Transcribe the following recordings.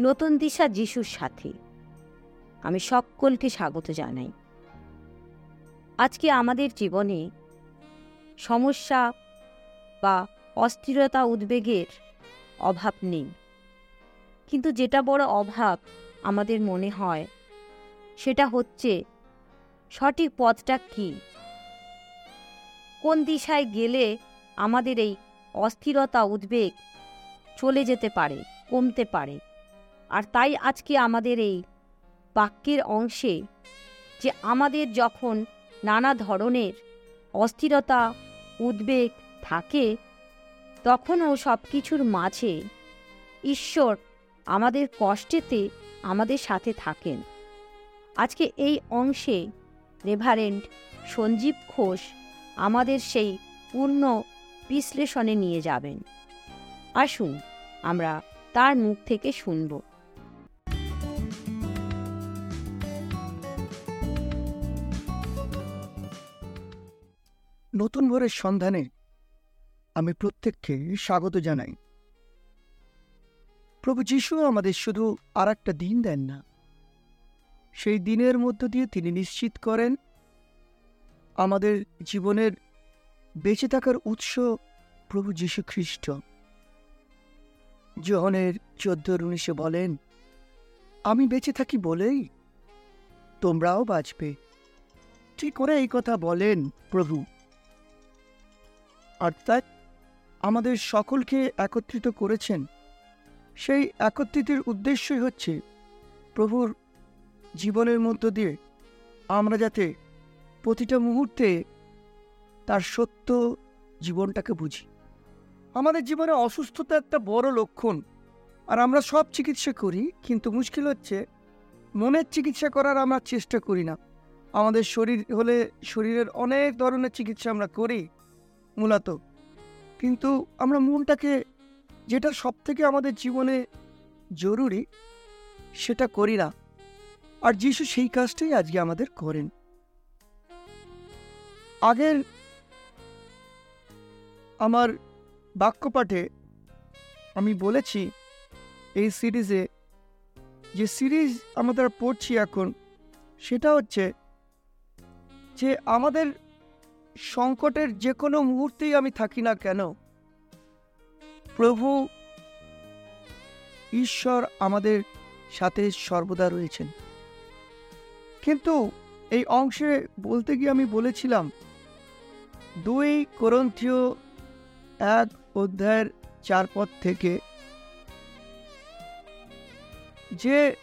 নতুন দিশা যিশুর সাথে। আমি সকলকে স্বাগত জানাই। আজকে আমাদের জীবনে সমস্যা বা অস্থিরতা উদ্বেগের অভাব নেই। কিন্তু যেটা বড় অভাব আমাদের মনে হয়, সেটা হচ্ছে সঠিক পথটা কি? কোন দিশায় গেলে আমাদের এই অস্থিরতা, উদ্বেগ চলে যেতে পারে, কমতে পারে? আর তাই আজকে আমাদের এই বাক্যের অংশে যে আমাদের যখন নানা ধরনের অস্থিরতা, উদ্বেগ থাকে, তখনও সব কিছুর মাঝে ঈশ্বর আমাদের কষ্টেতে আমাদের সাথে থাকেন। আজকে এই অংশে রেভারেন্ট সঞ্জীব ঘোষ আমাদের সেই পূর্ণ বিশ্লেষণে নিয়ে যাবেন। আসুন আমরা তার মুখ থেকে শুনব। নতুন ভোরের সন্ধানে আমি প্রত্যেককে স্বাগত জানাই। প্রভু যিশু আমাদের শুধু আর একটা দিন দেন না, সেই দিনের মধ্য দিয়ে তিনি নিশ্চিত করেন আমাদের জীবনের বেঁচে থাকার উৎস প্রভু যীশু খ্রিস্ট। জহনের চোদ্দ উনিশে বলেন, আমি বেঁচে থাকি বলেই তোমরাও বাঁচবে। ঠিক করে এই কথা বলেন প্রভু? অর্থাৎ আমাদের সকলকে একত্রিত করেছেন। সেই একত্রিতের উদ্দেশ্যই হচ্ছে প্রভুর জীবনের মধ্য দিয়ে আমরা যাতে প্রতিটা মুহূর্তে তার সত্য জীবনটাকে বুঝি। আমাদের জীবনে অসুস্থতা একটা বড় লক্ষণ, আর আমরা সব চিকিৎসা করি, কিন্তু মুশকিল হচ্ছে মনের চিকিৎসা করার আমরা চেষ্টা করি না। আমাদের শরীর হলে শরীরের অনেক ধরনের চিকিৎসা আমরা করি মূলত। কিন্তু আমরা মনটাকে যেটা সব থেকে আমাদের জীবনে জরুরি, সেটা করি না। আর যিশু সেই কাজটাই আজকে আমাদের করেন। আগের আমার বাক্যপাঠে আমি বলেছি এই সিরিজে যে সিরিজ আমাদের পড়ছি এখন, সেটা হচ্ছে যে আমাদের সংকটের যে কোনো মুহূর্তেই আমি থাকি না কেন? প্রভু, ঈশ্বর আমাদের সাথে সর্বদা রয়েছেন। কিন্তু এই অংশে বলতে গিয়ে আমি বলেছিলাম, দুই করন্থীয় এক অধ্যায়ের চার পদ থেকে, যে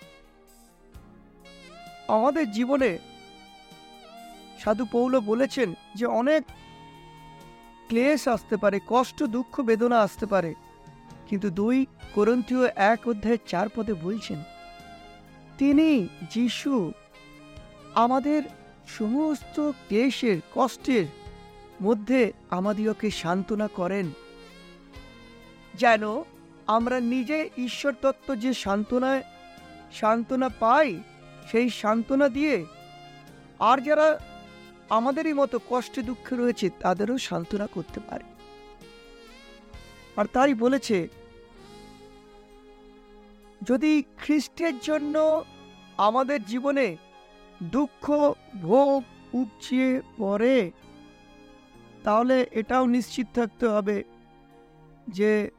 আমাদের জীবনে সাধু পৌল বলেছেন যে অনেক ক্লেশ আসতে পারে, কষ্ট, দুঃখ, বেদনা আসতে পারে। কিন্তু দুই করন্তীয় এক অধ্যায়ের চার পদে বলছেন, তিনি যিশু আমাদের সমস্ত ক্লেশের, কষ্টের মধ্যে আমাদিওকে সান্ত্বনা করেন। যেন আমরা নিজে ঈশ্বর তত্ত্ব যে সান্ত্বনায় সান্ত্বনা পাই, সেই সান্ত্বনা দিয়ে আর যারা আমাদেরই মতো কষ্টে দুঃখে রয়েছে, তাদেরও সান্ত্বনা করতে পারে। আর তাই বলেছে, যদি খ্রিস্টের জন্য আমাদের জীবনে দুঃখ, ভোগ উপচিয়ে পড়ে, তাহলে এটাও নিশ্চিত থাকতে হবে যে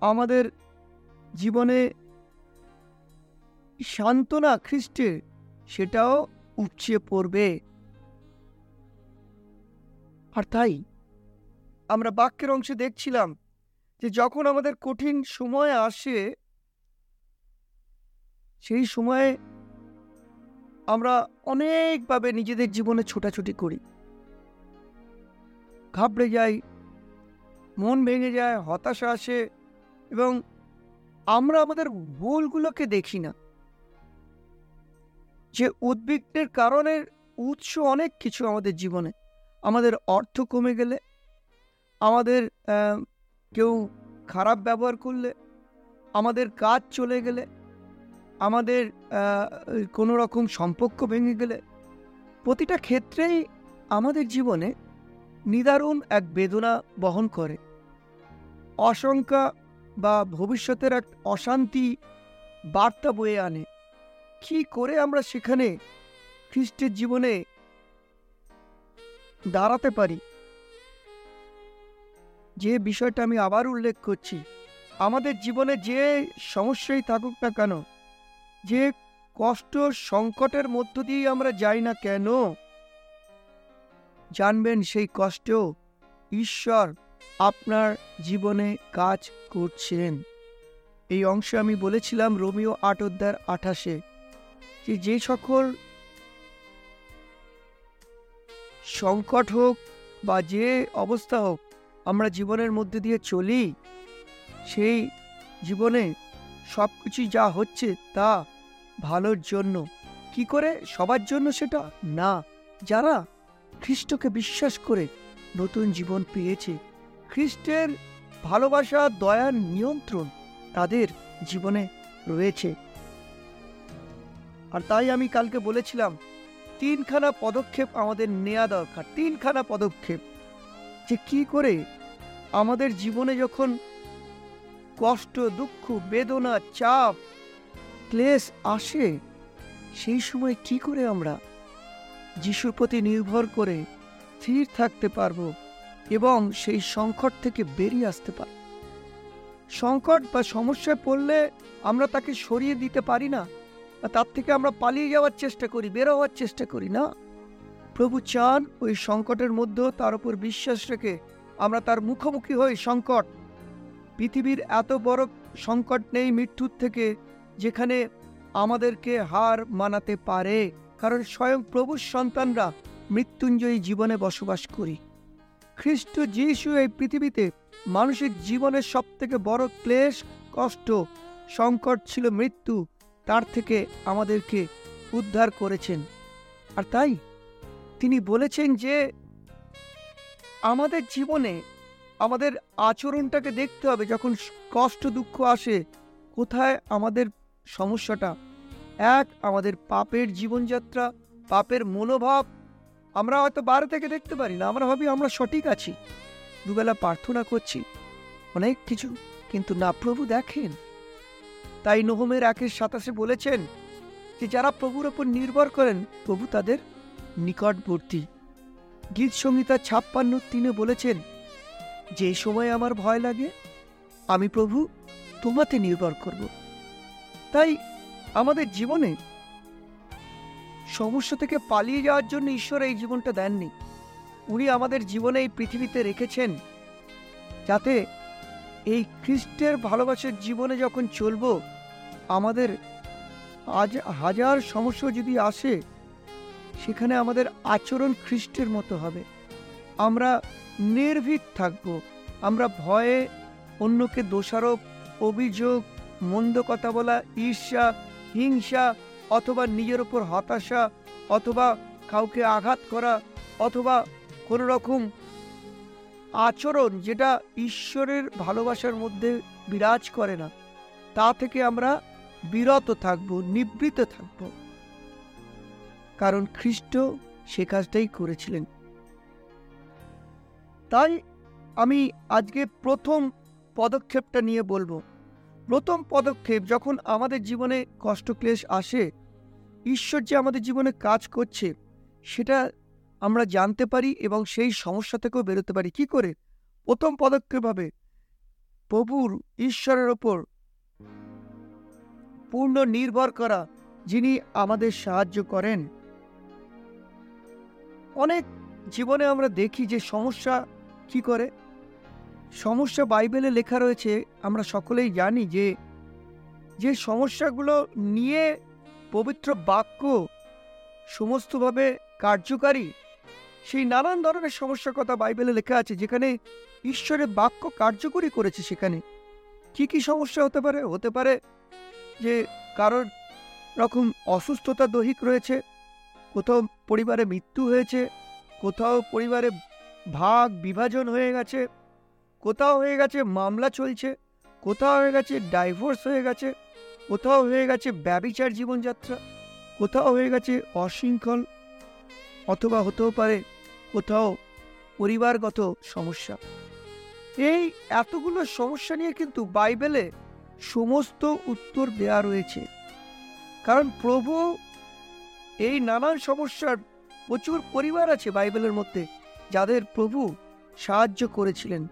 আমাদের জীবনে সান্ত্বনা খ্রিস্টের সেটাও উপচিয়ে পড়বে। আর তাই? আমরা বাক্যের অংশে দেখছিলাম যে যখন আমাদের কঠিন সময় আসে, সেই সময়ে আমরা অনেকভাবে নিজেদের জীবনে ছোটাছুটি করি। ঘাবড়ে যাই, মন ভেঙে যায়, হতাশা আসে এবং আমরা আমাদের ভুলগুলোকে দেখি না। যে উদ্বিগ্নের কারণের উৎস অনেক কিছু আমাদের জীবনে। আমাদের অর্থ কমে গেলে, আমাদের কেউ খারাপ ব্যবহার করলে, আমাদের কাজ চলে গেলে, আমাদের কোনো রকম সম্পর্ক ভেঙে গেলে, প্রতিটা ক্ষেত্রেই আমাদের জীবনে নিদারুণ এক বেদনা বহন করে। অশঙ্কা বা ভবিষ্যতের এক অশান্তি বার্তা বয়ে আনে। কি করে আমরা সেখানে খ্রিস্টের জীবনে দাঁড়াতে পারি। যে বিষয়টা আমি আবার উল্লেখ করছি, আমাদের জীবনে যে সমস্যাই থাকুক না কেন, যে কষ্ট সংকটের মধ্য দিয়ে আমরা যাই না কেন, জানবেন সেই কষ্ট ঈশ্বর আপনার জীবনে কাজ করছেন। এই অংশে আমি বলেছিলাম রোমিও আট অধ্যায়ের আঠাশে, যে যে সকল সংকট হোক বা যে অবস্থা হোক, আমরা জীবনের মধ্যে দিয়ে চলি। সেই জীবনে সব কিছুই যা হচ্ছে তা ভালোর জন্য। কি করে? সবার জন্য সেটা? না। যারা খ্রিস্টকে বিশ্বাস করে নতুন জীবন পেয়েছে, খ্রিস্টের ভালোবাসা দয়ার নিয়ন্ত্রণ তাদের জীবনে রয়েছে। আর তাই আমি কালকে বলেছিলাম তিনখানা পদক্ষেপ আমাদের নেওয়া দরকার, তিনখানা পদক্ষেপ। যে কি করে আমাদের জীবনে যখন কষ্ট, দুঃখ, বেদনা, চাপ, ক্লেশ আসে, সেই সময় কি করে আমরা যিশুর প্রতি নির্ভর করে স্থির থাকতে পারব এবং সেই সংকট থেকে বেরিয়ে আসতে পারব? সংকট বা সমস্যায় পড়লে আমরা তাকে সরিয়ে দিতে পারি না। তার থেকে আমরা পালিয়ে যাওয়ার চেষ্টা করি, বের হওয়ার চেষ্টা করি, না? প্রভু চান ওই সংকটের মধ্যেও তার উপর বিশ্বাস রেখে আমরা তার মুখোমুখি হই সংকট। পৃথিবীর এত বড় সংকট নেই মৃত্যুর থেকে, যেখানে আমাদেরকে হার মানাতে পারে। কারণ স্বয়ং প্রভুর সন্তানরা মৃত্যুঞ্জয়ী জীবনে বসবাস করি। খ্রিস্ট যিশু এই পৃথিবীতে মানুষের জীবনের সব থেকে বড় ক্লেশ, কষ্ট, সংকট ছিল মৃত্যু। তার থেকে আমাদেরকে উদ্ধার করেছেন। আর তাই তিনি বলেছেন যে, আমাদের জীবনে আমাদের আচরণটাকে দেখতে হবে যখন কষ্ট, দুঃখ আসে, কোথায় আমাদের সমস্যাটা? এক, আমাদের পাপের জীবনযাত্রা, পাপের মনোভাব। আমরা হয়তো বাইরে থেকে দেখতে পারি না, আমরা ভাবি আমরা সঠিক আছি। দুবেলা প্রার্থনা করছি, অনেক কিছু, কিন্তু না, প্রভু দেখেন। তাই নহমের একের সাতাশে বলেছেন যে যারা প্রভুর ওপর নির্ভর করেন, প্রভু তাদের নিকটবর্তী। গীত সংহিতা ছাপ্পান্ন তিনে বলেছেন, যে সময় আমার ভয় লাগে, আমি প্রভু তোমাতে নির্ভর করব। তাই আমাদের জীবনে সমস্যা থেকে পালিয়ে যাওয়ার জন্য ঈশ্বর এই জীবনটা দেননি। উনি আমাদের জীবনে এই পৃথিবীতে রেখেছেন, যাতে এই খ্রিস্টের ভালোবাসার জীবনে যখন চলবো আমাদের আজ হাজার সমস্যা যদি আসে, সেখানে আমাদের আচরণ খ্রিস্টের মতো হবে। আমরা নির্ভীক থাকব। আমরা ভয়ে অন্যকে দোষারোপ, অভিযোগ, মন্দ কথা বলা, ঈর্ষা, হিংসা অথবা নিজের ওপর হতাশা অথবা কাউকে আঘাত করা অথবা কোনো রকম আচরণ যেটা ঈশ্বরের ভালোবাসার মধ্যে বিরাজ করে না, তা থেকে আমরা বিরত থাকব, নিবৃত থাকব। কারণ খ্রিস্ট সে কাজটাই করেছিলেন। তাই আমি আজকে প্রথম পদক্ষেপটা নিয়ে বলব। প্রথম পদক্ষেপ, যখন আমাদের জীবনে কষ্টক্লেশ আসে, ঈশ্বর যে আমাদের জীবনে কাজ করছে, সেটা আমরা জানতে পারি এবং সেই সমস্যা থেকেও বেরোতে পারি। কি করে? প্রথম পদক্ষেপ হবে, প্রভুর, ঈশ্বরের ওপর পূর্ণ নির্ভর করা, যিনি আমাদের সাহায্য করেন। অনেক জীবনে আমরা দেখি যে সমস্যা কি করে? সমস্যা বাইবেলে লেখা রয়েছে, আমরা সকলেই জানি যে যে সমস্যাগুলো নিয়ে পবিত্র বাক্য সমস্তভাবে কার্যকারী, সেই নানান ধরনের সমস্যার কথা বাইবেলে লেখা আছে, যেখানে ঈশ্বরের বাক্য কার্যকরী করেছে সেখানে। কি কি সমস্যা হতে পারে? হতে পারে যে কারোর রকম অসুস্থতা দৈহিক রয়েছে, কোথাও পরিবারে মৃত্যু হয়েছে, কোথাও পরিবারে ভাগ বিভাজন হয়ে গেছে, কোথাও হয়ে গেছে মামলা চলছে, কোথাও হয়ে গেছে ডাইভোর্স হয়ে গেছে, কোথাও হয়ে গেছে ব্যবিচার জীবনযাত্রা, কোথাও হয়ে গেছে অশৃঙ্খল অথবা হতেও পারে কোথাও পরিবারগত সমস্যা। এই এতগুলো সমস্যা নিয়ে কিন্তু বাইবেলে সমস্ত উত্তর দেয়া রয়েছে। কারণ প্রভু এই নানান সমস্যার প্রচুর পরিবার আছে বাইবেলের মধ্যে, যাদের প্রভু সাহায্য করেছিলেন।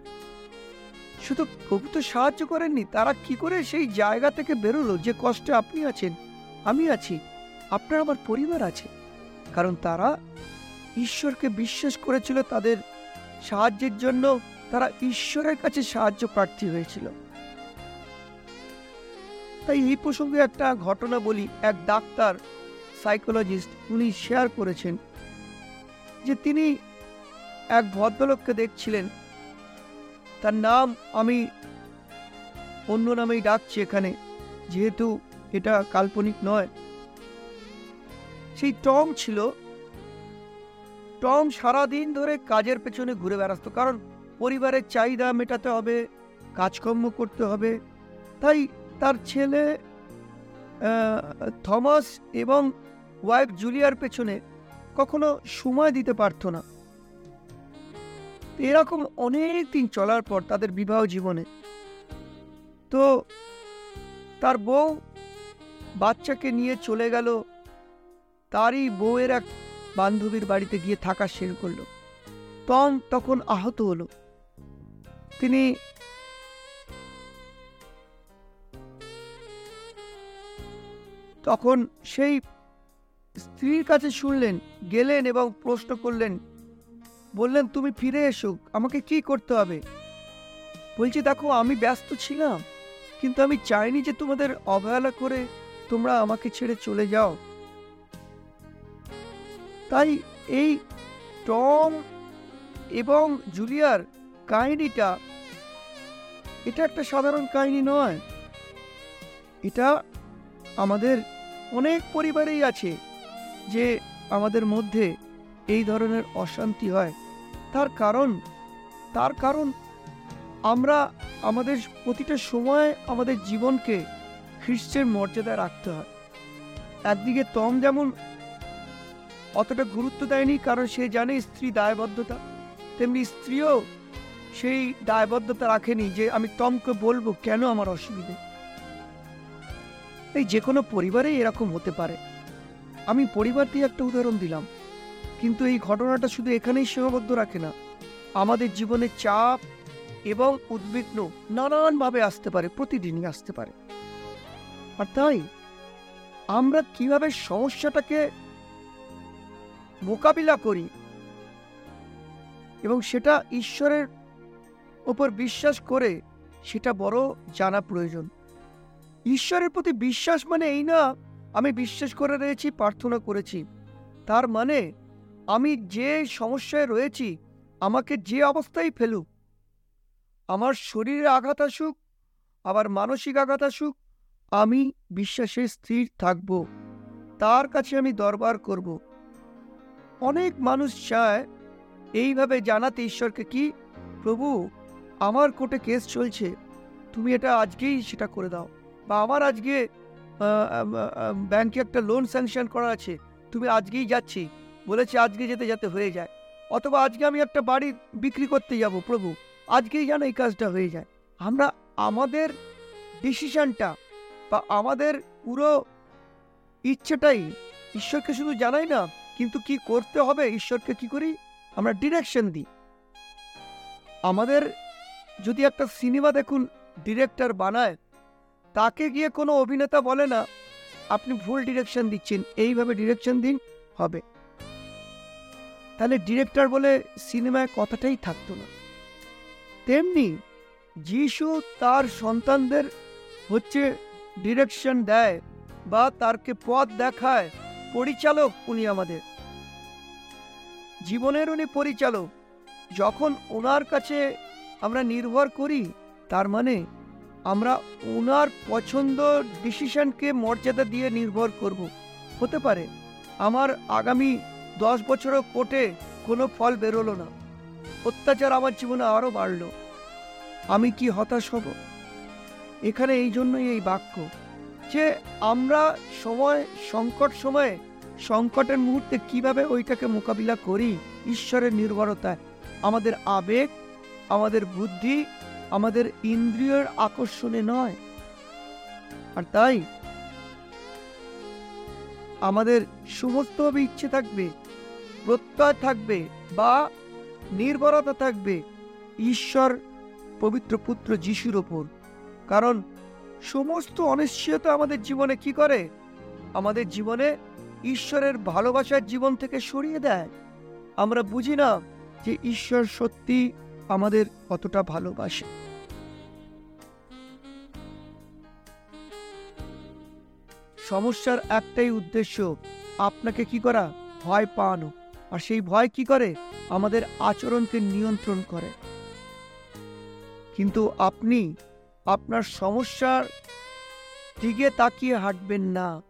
শুধু প্রভু তো সাহায্য করেননি, তারা কি করে সেই জায়গা থেকে বেরোলো যে কষ্টে আপনি আছেন, আমি আছি, আপনার আমার পরিবার আছে। কারণ তারা ঈশ্বরকে বিশ্বাস করেছিল, তাদের সাহায্যের জন্য তারা ঈশ্বরের কাছে সাহায্য প্রার্থী হয়েছিল। তাই এই প্রসঙ্গে একটা ঘটনা বলি, এক ডাক্তার সাইকোলজিস্ট উনি শেয়ার করেছেন যে তিনি এক ভদ্রলোককে দেখছিলেন। তার নাম আমি অন্য নামেই ডাকছি এখানে, যেহেতু এটা কাল্পনিক নয়। সেই টম ছিল। টম সারাদিন ধরে কাজের পেছনে ঘুরে বেড়াতো, কারণ পরিবারের চাহিদা মেটাতে হবে, কাজকর্ম করতে হবে। তাই তার ছেলে থমাস এবং ওয়াইফ জুলিয়ার পেছনে কখনো সময় দিতে পারতো না। এরকম অনেক দিন চলার পর তাদের বিবাহ জীবনে। তো তার বউ বাচ্চাকে নিয়ে চলে গেল, তারই বউয়ের এক বান্ধবীর বাড়িতে গিয়ে থাকা শের করল। টম তখন আহত হলো। তিনি তখন সেই স্ত্রীর কাছে শুনলেন, গেলেন এবং প্রশ্ন করলেন, বললেন, তুমি ফিরে এসো, আমাকে কি করতে হবে? বলছি, দেখো, আমি ব্যস্ত ছিলাম, কিন্তু আমি চাইনি যে তোমাদের অবহেলা করে তোমরা আমাকে ছেড়ে চলে যাও। তাই এই টম এবং জুলিয়ার কাহিনীটা, এটা একটা সাধারণ কাহিনী নয়, এটা আমাদের অনেক পরিবারেই আছে যে আমাদের মধ্যে এই ধরনের অশান্তি হয়। তার কারণ তার কারণ আমরা আমাদের প্রতিটা সময় আমাদের জীবনকে খ্রিস্টের মর্যাদায় রাখতে হয়। একদিকে তম যেমন অতটা গুরুত্ব দেয়নি, কারণ সে জানে স্ত্রী দায়বদ্ধতা, তেমনি স্ত্রীও সেই দায়বদ্ধতা রাখেনি যে আমি তমকে বলব কেন আমার অসুবিধে। এই যে কোনো পরিবারেই এরকম হতে পারে। আমি পরিবার দিয়ে একটা উদাহরণ দিলাম। কিন্তু এই ঘটনাটা শুধু এখানেই সীমাবদ্ধ রাখে না। আমাদের জীবনে চাপ এবং উদ্বিগ্ন নানানভাবে আসতে পারে, প্রতিদিনই আসতে পারে। আর তাই, আমরা কীভাবে সমস্যাটাকে মোকাবিলা করি এবং সেটা ঈশ্বরের ওপর বিশ্বাস করে, সেটা বড় জানা প্রয়োজন। ঈশ্বরের প্রতি বিশ্বাস মানে এই না, আমি বিশ্বাস করে রয়েছি, প্রার্থনা করেছি। তার মানে আমি যে সমস্যায় রয়েছি, আমাকে যে অবস্থায় ফেলুক, আমার শরীরে আঘাত আসুক আবার মানসিক আঘাত আসুক, আমি বিশ্বাসে স্থির থাকব। তার কাছে আমি দরবার করব। অনেক মানুষ চায়, এইভাবে জানাতে ঈশ্বরকে কি, প্রভু, আমার কোর্টে কেস চলছে, তুমি এটা আজকেই সেটা করে দাও। বা আমার আজকে ব্যাংকে একটা লোন স্যাংশন করা আছে, তুমি আজকেই যাচ্ছি। বলেছে আজকে যেতে যেতে হয়ে যায়। অথবা আজকে আমি একটা বাড়ি বিক্রি করতে যাব, প্রভু। আজকেই যেন এই কাজটা হয়ে যায়। আমরা, আমাদের ডিসিশনটা বা আমাদের পুরো ইচ্ছেটাই ঈশ্বরকে শুধু জানাই না, কিন্তু কি করতে হবে, ঈশ্বরকে কি করি, আমরা ডিরেকশন দিই। আমাদের যদি একটা সিনেমা দেখুন ডিরেক্টর বানায় তাকে গিয়ে কোনো অভিনেতা বলে না। আপনি ভুল ডিরেকশন দিচ্ছেন। এইভাবে ডিরেকশন দিন, হবে। তাহলে ডিরেক্টর বলে সিনেমায় কথাটাই থাকতো না। তেমনি যিশু তার সন্তানদের হচ্ছে ডিরেকশন দেয় বা তারকে পথ দেখায় পরিচালক উনি আমাদের। জীবনের উনি পরিচালক। যখন ওনার কাছে আমরা নির্ভর করি, তার মানে আমরা ওনার পছন্দ ডিসিশনকে মর্যাদা দিয়ে নির্ভর করব। হতে পারে, আমার আগামী দশ বছরও কোর্টে কোনো ফল বেরোলো না। অত্যাচার আমার জীবনে আরও বাড়লো। আমি কি হতাশ হব? এখানে এই জন্যই এই বাক্য, যে আমরা সময়, সংকট সময়ে সংকটের মুহূর্তে কীভাবে ওইটাকে মোকাবিলা করি? ঈশ্বরের নির্ভরতায়। আমাদের আবেগ, আমাদের বুদ্ধি আমাদের ইন্দ্রিয়ের আকর্ষণে নয়। আর তাই আমাদের সমস্তভাবে ইচ্ছে থাকবে, প্রত্যয় থাকবে বা নির্ভরতা থাকবে ঈশ্বর পবিত্র পুত্র যিশুর ওপর। কারণ সমস্ত অনিশ্চয়তা আমাদের জীবনে কি করে? আমাদের জীবনে ঈশ্বরের ভালোবাসার জীবন থেকে সরিয়ে দেয়। আমরা বুঝি না যে ঈশ্বর সত্যি আমাদের কতটা ভালোবাসে। সমস্যার একটাই উদ্দেশ্য, আপনাকে কি করা? ভয় পাওয়ানো। আর সেই ভয় কি করে? আমাদের আচরণকে নিয়ন্ত্রণ করে। কিন্তু আপনি আপনার সমস্যার দিকে তাকিয়ে হাঁটবেন না।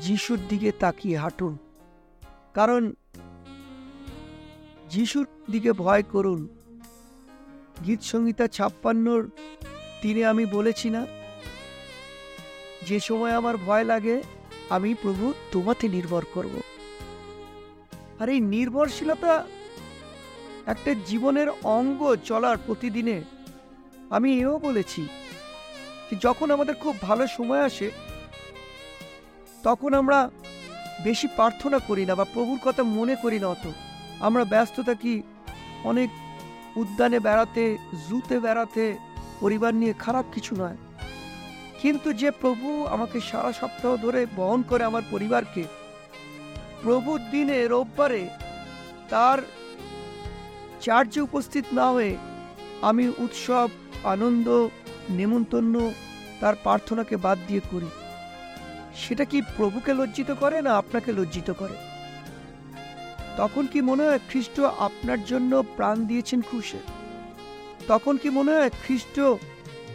যিশুর দিকে তাকিয়ে হাঁটুন। কারণ যিশুর দিকে ভয় করুন। গীত সংহিতা ছাপ্পান্নর তিনে আমি বলেছি না, যে সময় আমার ভয় লাগে, আমি প্রভু তোমাতে নির্ভর করব। আর এই নির্ভরশীলতা একটা জীবনের অঙ্গ চলার প্রতিদিনে আমি এও বলেছি যে যখন আমাদের খুব ভালো সময় আসে, তখন আমরা বেশি প্রার্থনা করি না বা প্রভুর কথা মনে করি না অত। আমরা ব্যস্ত থাকি, অনেক উদ্যানে বেড়াতে, জুতে বেড়াতে, পরিবার নিয়ে খারাপ কিছু নয়। কিন্তু যে প্রভু আমাকে সারা সপ্তাহ ধরে বহন করে আমার পরিবারকে প্রভুর দিনে রোববারে তার চার্চে উপস্থিত না হয়ে আমি উৎসব, আনন্দ, নেমন্তন্ন তার প্রার্থনাকে বাদ দিয়ে করি। সেটা কি প্রভুকে লজ্জিত করে না আপনাকে লজ্জিত করে? তখন কি মনে হয় খ্রিস্ট আপনার জন্য প্রাণ দিয়েছেন ক্রুশে? তখন কি মনে হয় খ্রিস্ট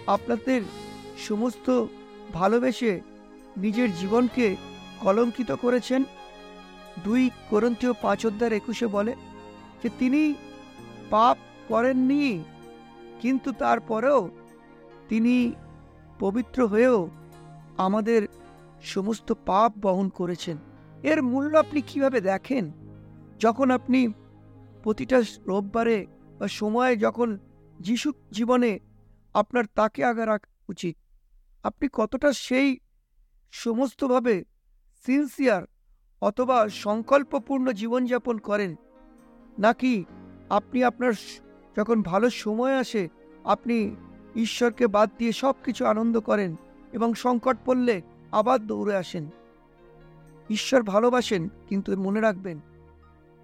আপনাদের সমস্ত ভালোবেসে নিজের জীবনকে কলঙ্কিত করেছেন? দুই করন্তীয় পাঁচ অধ্যায়ের একুশে বলে যে, তিনি পাপ করেননি, কিন্তু তারপরেও তিনি পবিত্র হয়েও আমাদের সমস্ত পাপ বহন করেছেন। এর মূল্য আপনি কীভাবে দেখেন? যখন আপনি প্রতিটা রোববারে বা সময়ে যখন যিশু জীবনে আপনার তাকে আগে রাখা উচিত, আপনি কতটা সেই সমস্তভাবে সিনসিয়ার অথবা সংকল্পপূর্ণ জীবনযাপন করেন? নাকি আপনি আপনার যখন ভালো সময় আসে, আপনি ঈশ্বরকে বাদ দিয়ে সব কিছু আনন্দ করেন এবং সংকট পড়লে আবার দৌড়ে আসেন? ঈশ্বর ভালোবাসেন, কিন্তু মনে রাখবেন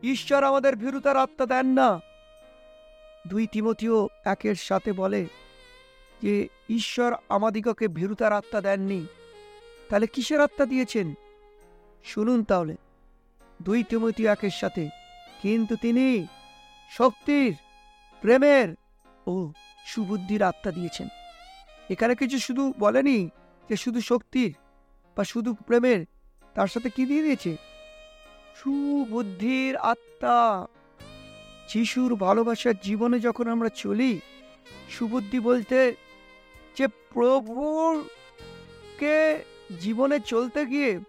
ঈশ্বর আমাদের ভীরুতার আত্মা দেন না। দুই তিমতিও একের সাথে বলে যে, ঈশ্বর আমাদিগকে ভীরুতার আত্মা দেননি। তাহলে কিসের আত্মা দিয়েছেন? শুনুন তাহলে। দুই তিমতি একের সাথে, কিন্তু তিনি শক্তির, প্রেমের ও সুবুদ্ধির আত্মা দিয়েছেন। এখানে কিছু শুধু বলেনি যে, শুধু শক্তির বা শুধু প্রেমের, তার সাথে কি দিয়ে দিয়েছে? সুবুদ্ধির আত্মা। যিশুর ভালোবাসার জীবনে যখন আমরা চলি, সুবুদ্ধি বলতে যে প্রভুরকে জীবনে চলতে গিয়ে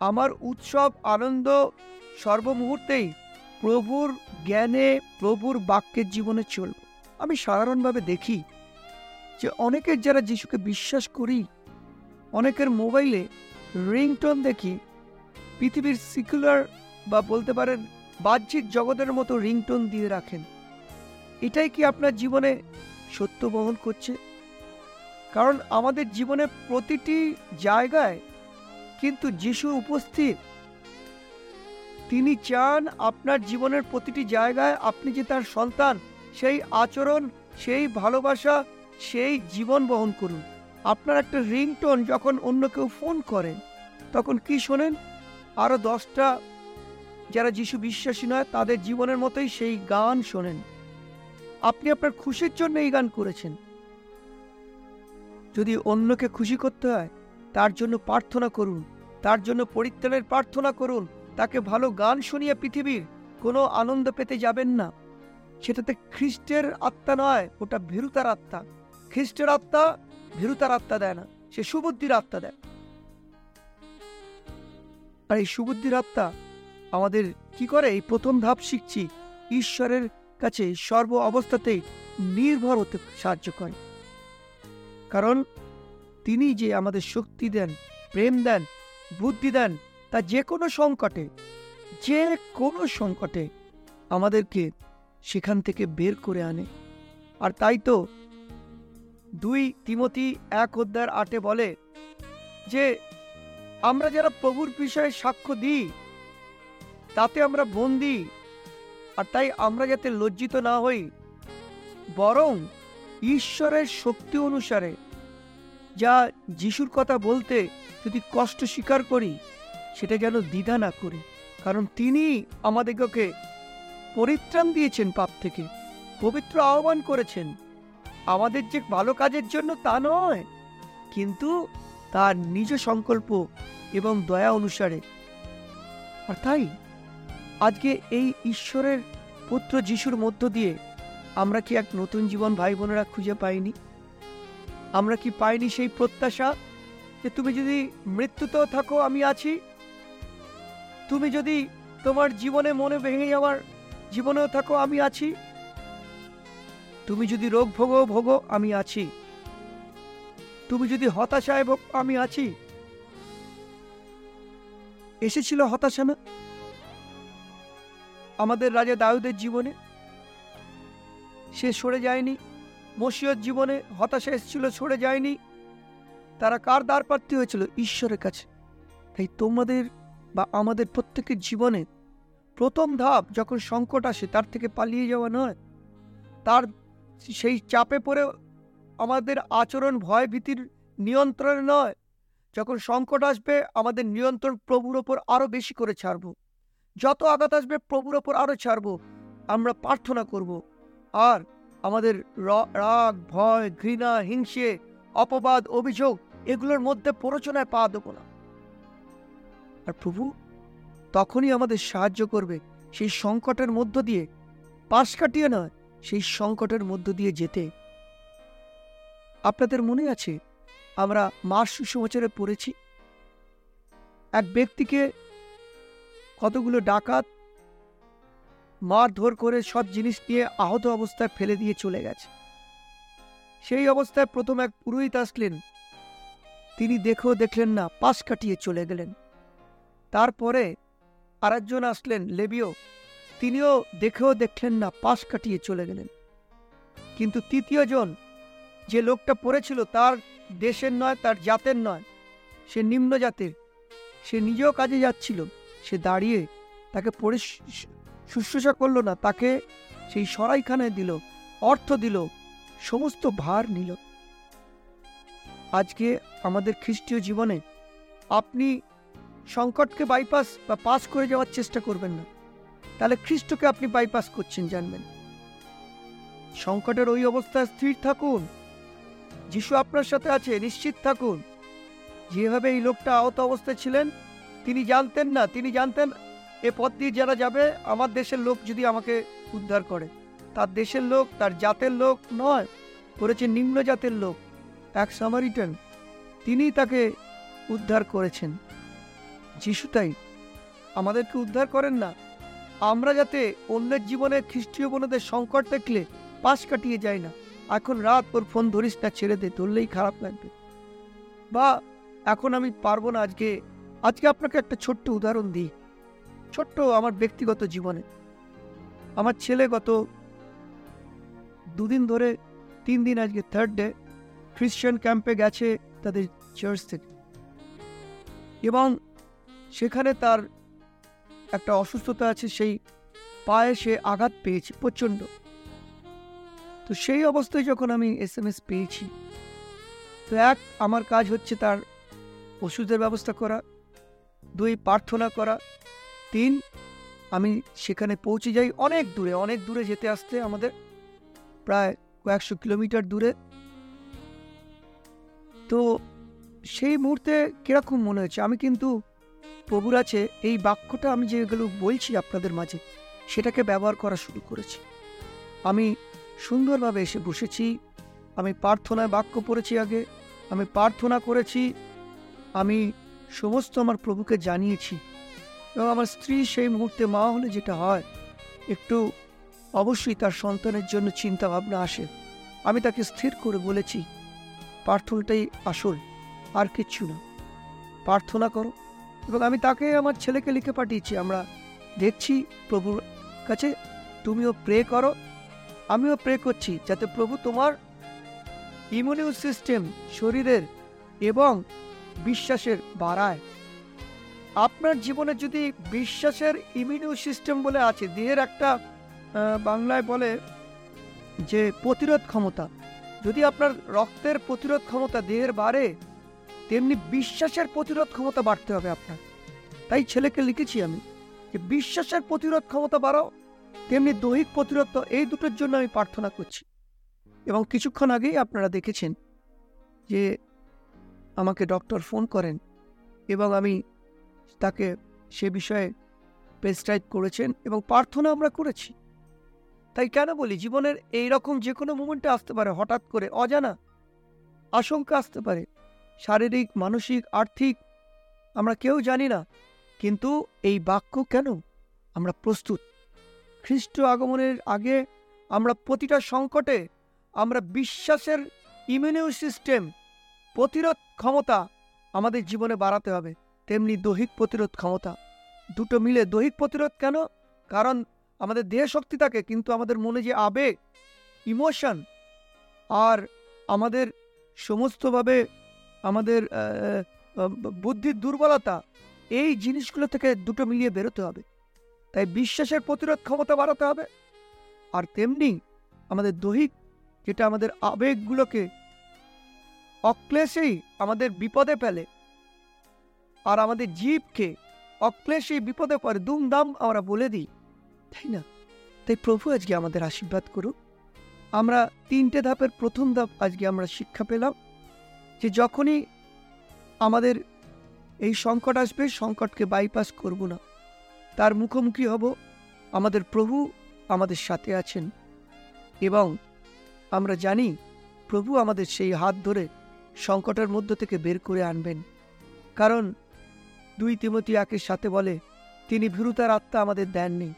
আমার উৎসব, আনন্দ, সর্বমুহূর্তেই প্রভুর জ্ঞানে, প্রভুর বাক্যের জীবনে চলব। আমি সাধারণভাবে দেখি যে অনেকের যারা যিশুকে বিশ্বাস করি, অনেকের মোবাইলে রিংটোন দেখি, পৃথিবীর সিকুলার বা বলতে পারেন বাহ্যিক জগতের মতো রিংটোন দিয়ে রাখেন। এটাই কি আপনার জীবনে সত্য বহন করছে? কারণ আমাদের জীবনে প্রতিটি জায়গায় কিন্তু যিশু উপস্থিত। তিনি চান আপনার জীবনের প্রতিটি জায়গায় আপনি যে তার সন্তান, সেই আচরণ, সেই ভালোবাসা, সেই জীবন বহন করুন। আপনার একটা রিংটোন যখন অন্য কেউ ফোন করেন তখন কি শোনেন? আরও দশটা যারা যিশু বিশ্বাসী নয়, তাদের জীবনের মতোই সেই গান শোনেন। আপনি আপনার খুশির জন্য এই গান করেছেন। যদি অন্যকে খুশি করতে হয়, তার জন্য প্রার্থনা করুন। তার জন্য পরিত্রাণের প্রার্থনা করুন। তাকে ভালো গান শুনিয়ে পৃথিবীর কোনো আনন্দ পেতে যাবেন না। সেটাতে খ্রিস্টের আত্মা নয়, ওটা ভীরুতার আত্মা। খ্রিস্টের আত্মা ভীরুতার আত্মা দেয় না, সে সুবুদ্ধির আত্মা দেয়। আর এই সুবুদ্ধির আত্মা আমাদের কি করে এই প্রথম ধাপ শিখছি? ঈশ্বরের কাছে সর্ব অবস্থাতেই নির্ভর হতে সাহায্য করে। কারণ তিনি যে আমাদের শক্তি দেন, প্রেম দেন, বুদ্ধি দেন, তা যে কোনো সংকটে, যে কোনো সংকটে আমাদেরকে সেখান থেকে বের করে আনে। আর তাই তো দুই তিমতি এক অধ্যায়ের আটে বলে যে, আমরা যারা প্রভুর বিষয়ে সাক্ষ্য দিই তাতে আমরা বন্দি। আর তাই আমরা যাতে লজ্জিত না হই, বরং ঈশ্বরের শক্তি অনুসারে, যা যিশুর কথা বলতে যদি কষ্ট স্বীকার করি, সেটা যেন দ্বিধা না করি। কারণ তিনি আমাদেরকে পরিত্রাণ দিয়েছেন পাপ থেকে, পবিত্র আহ্বান করেছেন। আমাদের যে ভালো কাজের জন্য তা নয়, কিন্তু তার নিজ সংকল্প এবং দয়া অনুসারে। আর তাই আজকে এই ঈশ্বরের পুত্র যিশুর মধ্য দিয়ে আমরা কি এক নতুন জীবন ভাই বোনেরা খুঁজে পাইনি? আমরা কি পাইনি সেই প্রত্যাশা যে তুমি যদি মৃত্যুতেও থাকো, আমি আছি? তুমি যদি তোমার জীবনে মনে ভেঙে যাওয়ার জীবনেও থাকো, আমি আছি? তুমি যদি রোগ ভোগো ভোগো, আমি আছি। তুমি যদি হতাশায় ভোগ, আমি আছি। এসেছিল হতাশা না? আমাদের রাজা দাউদের জীবনে? সে সরে যায়নি। মসিয়র জীবনে হতাশা এসেছিল, সরে যায়নি। তারা কার দ্বার প্রার্থী হয়েছিল? ঈশ্বরের কাছে। তাই তোমাদের বা আমাদের প্রত্যেকের জীবনে প্রথম ধাপ যখন সংকট আসে, তার থেকে পালিয়ে যাওয়া নয়। তার সেই চাপে পড়ে আমাদের আচরণ ভয় ভীতির নিয়ন্ত্রণে নয়। যখন সংকট আসবে, আমাদের নিয়ন্ত্রণ প্রভুর ওপর আরও বেশি করে ছাড়ব। যত আঘাত আসবে প্রভুর ওপর আরও ছাড়ব, আমরা প্রার্থনা করব। আর আমাদের রাগ, ভয়, ঘৃণা, হিংসে, অপবাদ, অভিযোগ এগুলোর মধ্যে প্ররোচনায় পা দেবো না। আর প্রভু, তখনই আমাদের সাহায্য করবে সেই সংকটের মধ্য দিয়ে। পাশ কাটিয়ে নয়, সেই সংকটের মধ্য দিয়ে যেতে। আপনাদের মনে আছে আমরা মার সুসমাচারে পড়েছি? এক ব্যক্তিকে কতগুলো ডাকাত মারধর করে সব জিনিস নিয়ে আহত অবস্থায় ফেলে দিয়ে চলে গেছে। সেই অবস্থায় প্রথম এক পুরোহিত আসলেন। তিনি দেখেও দেখলেন না, পাশ কাটিয়ে চলে গেলেন। তারপরে আরেকজন আসলেন, লেবিও। তিনিও দেখেও দেখলেন না, পাশ কাটিয়ে চলে গেলেন। কিন্তু তৃতীয় জন, যে লোকটা পড়েছিল, তার দেশের নয়, তার জাতের নয়। সে নিম্ন জাতের। সে নিজেও কাজে যাচ্ছিল। সে দাঁড়িয়ে তাকে পড়ে শুশ্রূষা করল না, তাকে সেই সরাইখানায় দিল, অর্থ দিল, সমস্ত ভার নিল। আজকে আমাদের খ্রিস্টীয় জীবনে আপনি সংকটকে বাইপাস বা পাস করে যাওয়ার চেষ্টা করবেন না। তাহলে খ্রিস্টকে আপনি বাইপাস করছেন, জানবেন। সংকটের ওই অবস্থায় স্থির থাকুন। যিশু আপনার সাথে আছে, নিশ্চিত থাকুন। যেভাবে এই লোকটা আহত অবস্থায় ছিলেন তিনি জানতেন না, তিনি জানতেন, এ পথ দিয়ে যারা যাবে, আমার দেশের লোক যদি আমাকে উদ্ধার করে, তার দেশের লোক, তার জাতের লোক নয়, করেছে নিম্ন জাতের লোক, এক সামারিটান তিনি তাকে উদ্ধার করেছেন। যিশু তাই, আমাদেরকে উদ্ধার করেন না। আমরা যাতে অন্যের জীবনে খ্রিস্টীয় বোনদের সংকট দেখলে পাশ কাটিয়ে যায় না। এখন রাত, ওর ফোন ধরিস না, ছেড়ে দে, ধরলেই খারাপ লাগবে। বা, এখন আমি পারব না আজকে আজকে আপনাকে একটা ছোট্ট উদাহরণ দিই। ছোট্ট আমার ব্যক্তিগত জীবনে। আমার ছেলে গত দুদিন ধরে, তিন দিন আজকে থার্ড ডে খ্রিশ্চান ক্যাম্পে গেছে তাদের চার্চ থেকে। এবং সেখানে তার একটা অসুস্থতা আছে, সেই পায়ে সে আঘাত পেয়েছে, প্রচণ্ড। তো সেই অবস্থায় যখন আমি এস এম এস পেয়েছি, তো এক, আমার কাজ হচ্ছে তার ওষুধের ব্যবস্থা করা দুই প্রার্থনা করা। তিন, আমি সেখানে পৌঁছে যাই অনেক দূরে অনেক দূরে যেতে আসতে আমাদের প্রায় কয়েকশো কিলোমিটার দূরে। তো সেই মুহূর্তে কীরকম মনে হয়েছে আমি কিন্তু প্রভুর আছে এই বাক্যটা আমি যেগুলো বলছি আপনাদের মাঝে, সেটাকে ব্যবহার করা শুরু করেছি। আমি সুন্দরভাবে এসে বসেছি, আমি প্রার্থনায় বাক্য পড়েছি আগে, আমি প্রার্থনা করেছি, আমি সমস্ত আমার প্রভুকে জানিয়েছি এবং আমার স্ত্রী সেই মুহূর্তে মা হলে যেটা হয়, একটু অবশ্যই তার সন্তানের জন্য চিন্তা ভাবনা আসে। আমি তাকে স্থির করে বলেছি প্রার্থনাটাই আসল, আর কিচ্ছু না। প্রার্থনা করো। এবং আমি তাকে আমার ছেলেকে লিখে পাঠিয়েছি, আমরা দেখছি প্রভুর কাছে, তুমিও প্রে করো। আমিও প্রে করছি যাতে প্রভু তোমার ইমিউনিউ সিস্টেম শরীরের এবং বিশ্বাসের বাড়ায়। আপনার জীবনে যদি বিশ্বাসের ইমিউনিউ সিস্টেম বলে আছে, দেহের একটা বাংলায় বলে যে প্রতিরোধ ক্ষমতা। যদি আপনার রক্তের প্রতিরোধ ক্ষমতা দেহের বাড়ে, তেমনি বিশ্বাসের প্রতিরোধ ক্ষমতা বাড়তে হবে আপনার। তাই ছেলেকে লিখেছি আমি, যে বিশ্বাসের প্রতিরোধ ক্ষমতা বাড়াও, তেমনি দৈহিক প্রতিরোধ তো এই দুটোর জন্য আমি প্রার্থনা করছি। এবং কিছুক্ষণ আগেই আপনারা দেখেছেন যে আমাকে ডক্টর ফোন করেন এবং আমি তাকে সে বিষয়ে প্রেসক্রাইব করেছেন এবং প্রার্থনা আমরা করেছি। তাই কেন বলি, জীবনের এই রকম যে কোনো মুমেন্টে আসতে পারে, হঠাৎ করে অজানা আশঙ্কা আসতে পারে। শারীরিক, মানসিক, আর্থিক আমরা কেউ জানি না, কিন্তু এই বাক্য কেন আমরা প্রস্তুত? খ্রিস্ট আগমনের আগে আমরা প্রতিটা সংকটে আমরা বিশ্বাসের ইমিউনিউ সিস্টেম প্রতিরোধ ক্ষমতা আমাদের জীবনে বাড়াতে হবে। তেমনি দৈহিক প্রতিরোধ ক্ষমতা। দুটো মিলে দৈহিক প্রতিরোধ কেন? কারণ আমাদের দেহ শক্তি থাকে, কিন্তু আমাদের মনে যে আবেগ, ইমোশন আর আমাদের সমস্তভাবে আমাদের বুদ্ধির দুর্বলতা, এই জিনিসগুলো থেকে দুটো মিলিয়ে বেরোতে হবে। তাই বিশ্বাসের প্রতিরোধ ক্ষমতা বাড়াতে হবে। আর তেমনি আমাদের দৈহিক যেটা আমাদের আবেগগুলোকে অক্লেশেই আমাদের বিপদে ফেলে। আর আমাদের জীবকে অক্লেশেই বিপদে পড়ে দুমদাম আমরা বলে দিই। তাই না? তাই প্রভু আজকে আমাদের আশীর্বাদ করুক। আমরা তিনটে ধাপের প্রথম ধাপ আজকে আমরা শিক্ষা পেলাম যে যখনই আমাদের এই সংকট আসবে, সংকটকে বাইপাস করব না। তার মুখোমুখি হব আমাদের প্রভু, আমাদের সাথে আছেন এবং আমরা জানি প্রভু আমাদের সেই হাত ধরে সংকটের মধ্য থেকে বের করে আনবেন। কারণ দুই তিমতি একের সাথে বলে, তিনি ভীরুতার আত্মা আমাদের দেননি।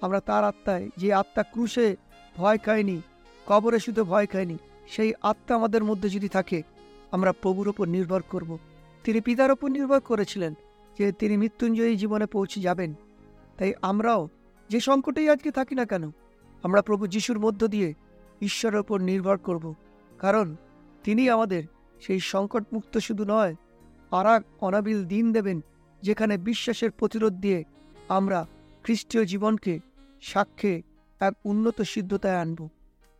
আমরা তার আত্মায় যে আত্মা ক্রুশে ভয় খায়নি কবরে শুধু ভয় খায়নি সেই আত্মা আমাদের মধ্যে যদি থাকে, আমরা প্রভুর ওপর নির্ভর করব। তিনি পিতার ওপর নির্ভর করেছিলেন যে তিনি মৃত্যুঞ্জয়ী জীবনে পৌঁছে যাবেন। তাই আমরাও যে সংকটেই আজকে থাকি না কেন, আমরা প্রভু যিশুর মধ্য দিয়ে ঈশ্বরের ওপর নির্ভর করব। কারণ তিনি আমাদের সেই সংকটমুক্ত শুধু নয় আর এক অনাবিল দিন দেবেন যেখানে বিশ্বাসের প্রতিরোধ দিয়ে আমরা খ্রিস্টীয় জীবনকে সাক্ষ্যে এক উন্নত সিদ্ধতায় আনব।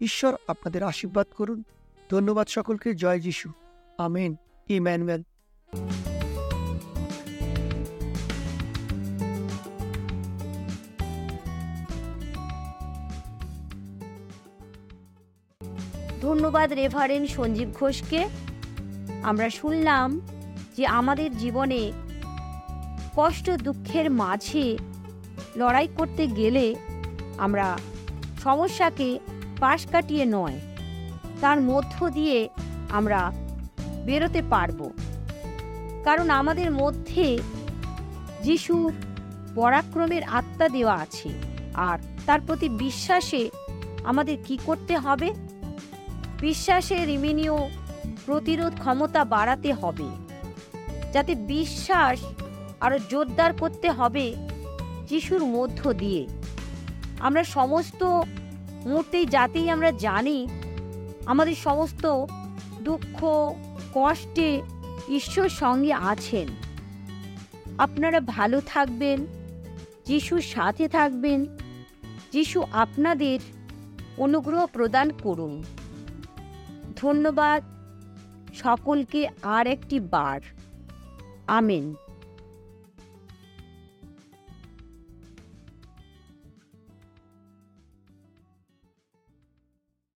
ঈশ্বর আপনাদের আশীর্বাদ করুন। ধন্যবাদ সকলকে। জয় যিশু। আমেন। ইম্যানুয়েল ধন্যবাদ রেভারেন সঞ্জীব ঘোষকে। আমরা শুনলাম যে আমাদের জীবনে কষ্ট দুঃখের মাঝে লড়াই করতে গেলে আমরা সমস্যাকে পাশ কাটিয়ে নয়, তার মধ্য দিয়ে আমরা বেরোতে পারব। কারণ আমাদের মধ্যে যিশুর পরাক্রমের আত্মা দেওয়া আছে, আর তার প্রতি বিশ্বাসে আমাদের কি করতে হবে? বিশ্বাসের ইমিনিও প্রতিরোধ ক্ষমতা বাড়াতে হবে। যাতে বিশ্বাস আরও জোরদার করতে হবে যিশুর মধ্য দিয়ে। আমরা সমস্ত মুহূর্তেই যাতেই আমরা জানি, আমাদের সমস্ত দুঃখ, কষ্টে ঈশ্বর সঙ্গে আছেন। আপনারা ভালো থাকবেন, যিশুর সাথে থাকবেন, যিশু আপনাদের অনুগ্রহ প্রদান করুন। ধন্যবাদ। সকলকে আর একটি বার। আমেন।